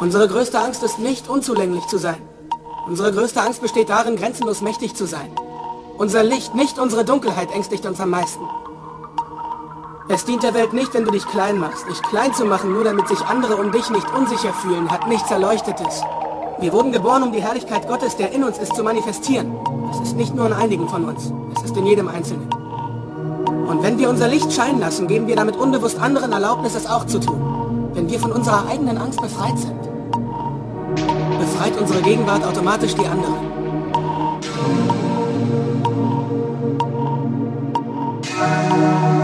Unsere größte Angst ist nicht, unzulänglich zu sein. Unsere größte Angst besteht darin, grenzenlos mächtig zu sein. Unser Licht, nicht unsere Dunkelheit, ängstigt uns am meisten. Es dient der Welt nicht, wenn du dich klein machst. Dich klein zu machen, nur damit sich andere um dich nicht unsicher fühlen, hat nichts Erleuchtetes. Wir wurden geboren, um die Herrlichkeit Gottes, der in uns ist, zu manifestieren. Es ist nicht nur in einigen von uns, es ist in jedem Einzelnen. Und wenn wir unser Licht scheinen lassen, geben wir damit unbewusst anderen Erlaubnis, es auch zu tun. Wenn wir von unserer eigenen Angst befreit sind, befreit unsere Gegenwart automatisch die anderen. Thank you.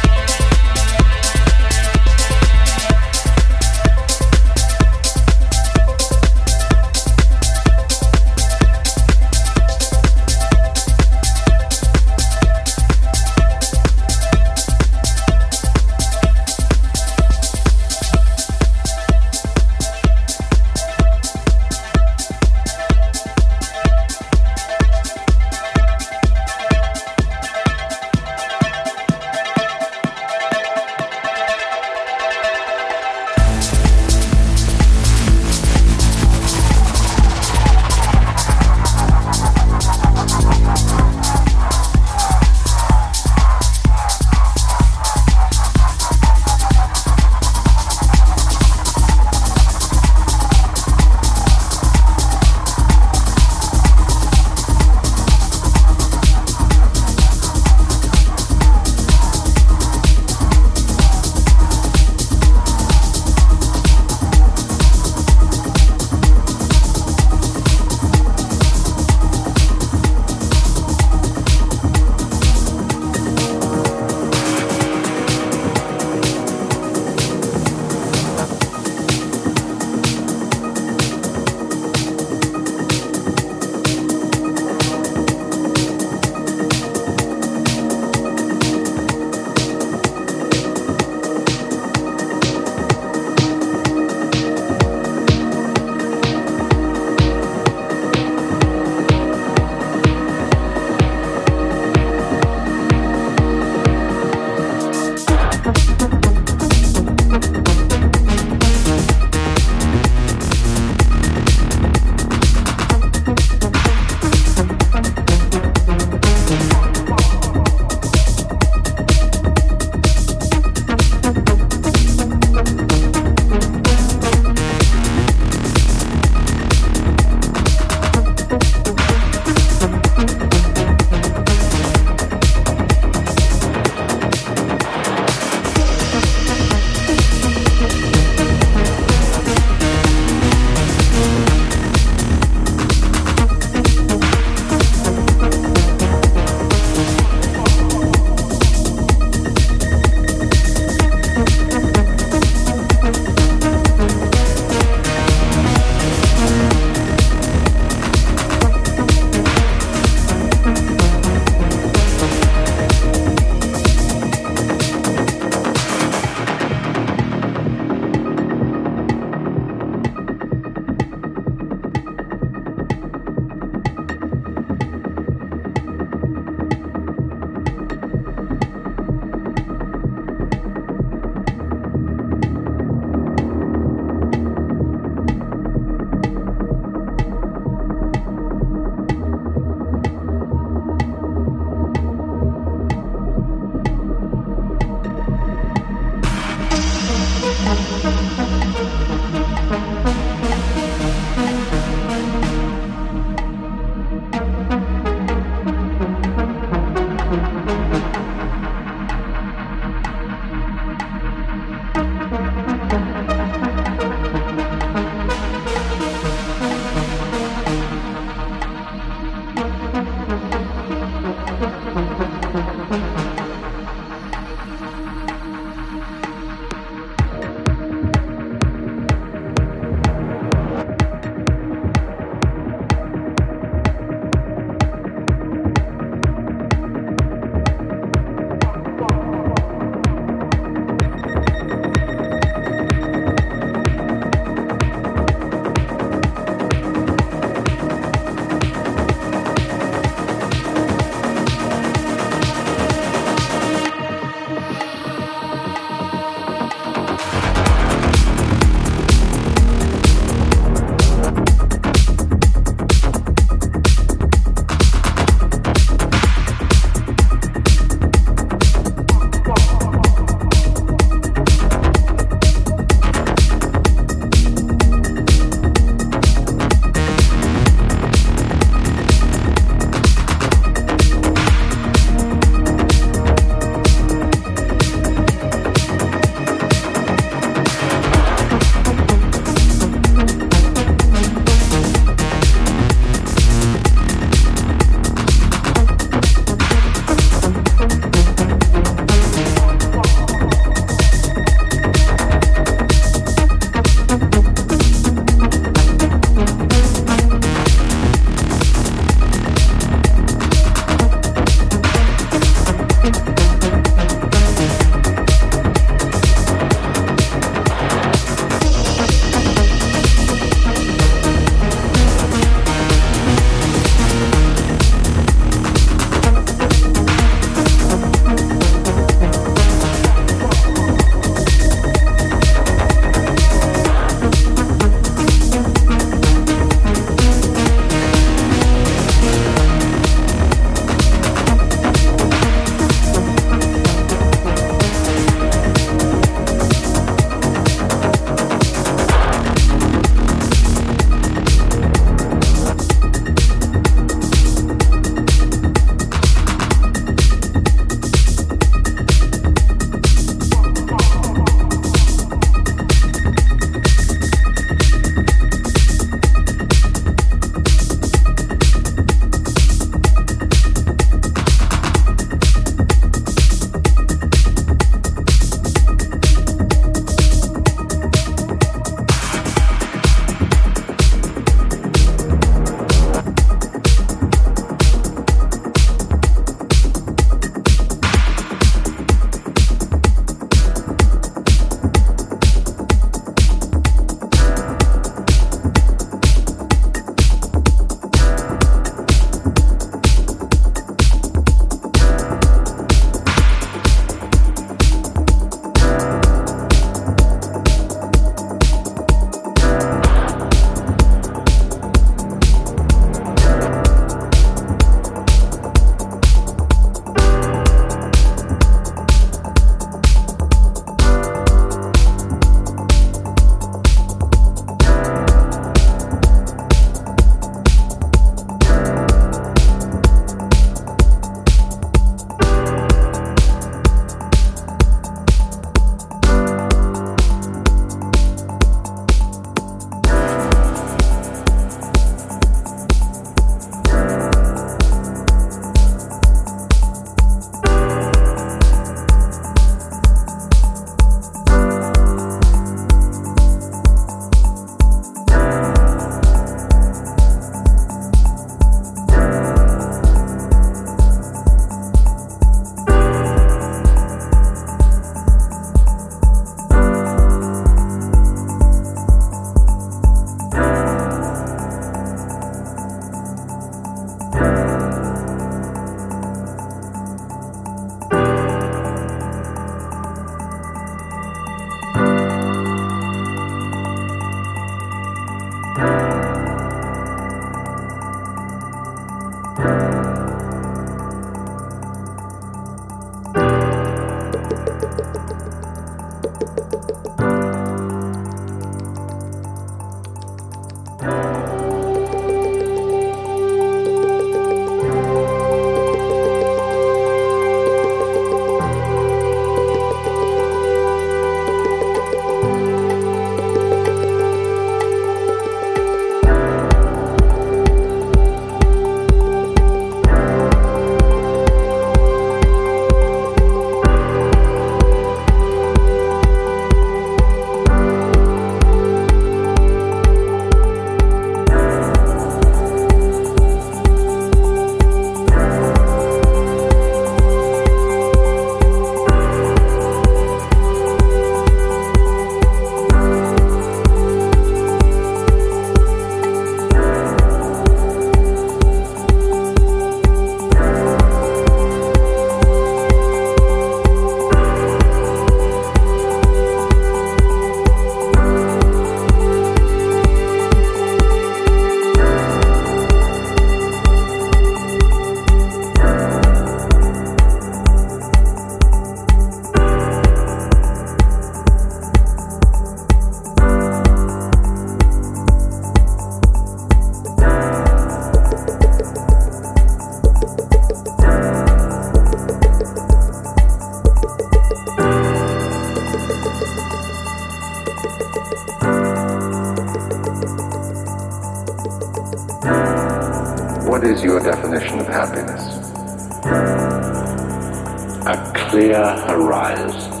A clear horizon.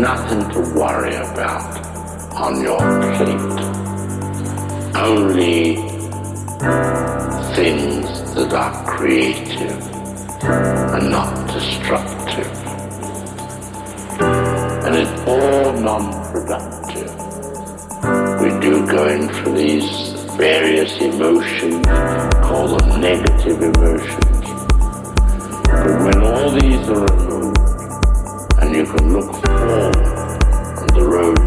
Nothing to worry about on your plate. Only things that are creative and not destructive. And it's all non-productive. We do go in for these various emotions, call them negative emotions. When all these are removed and you can look forward on the road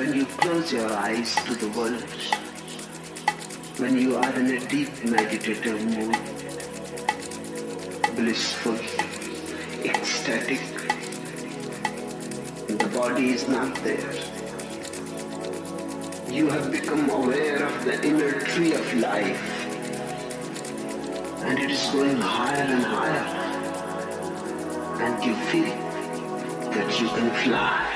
when you close your eyes to the world, when you are in a deep meditative mood, blissful, ecstatic, the body is not there. You have become aware of the inner tree of life, and it is going higher and higher, and you feel that you can fly.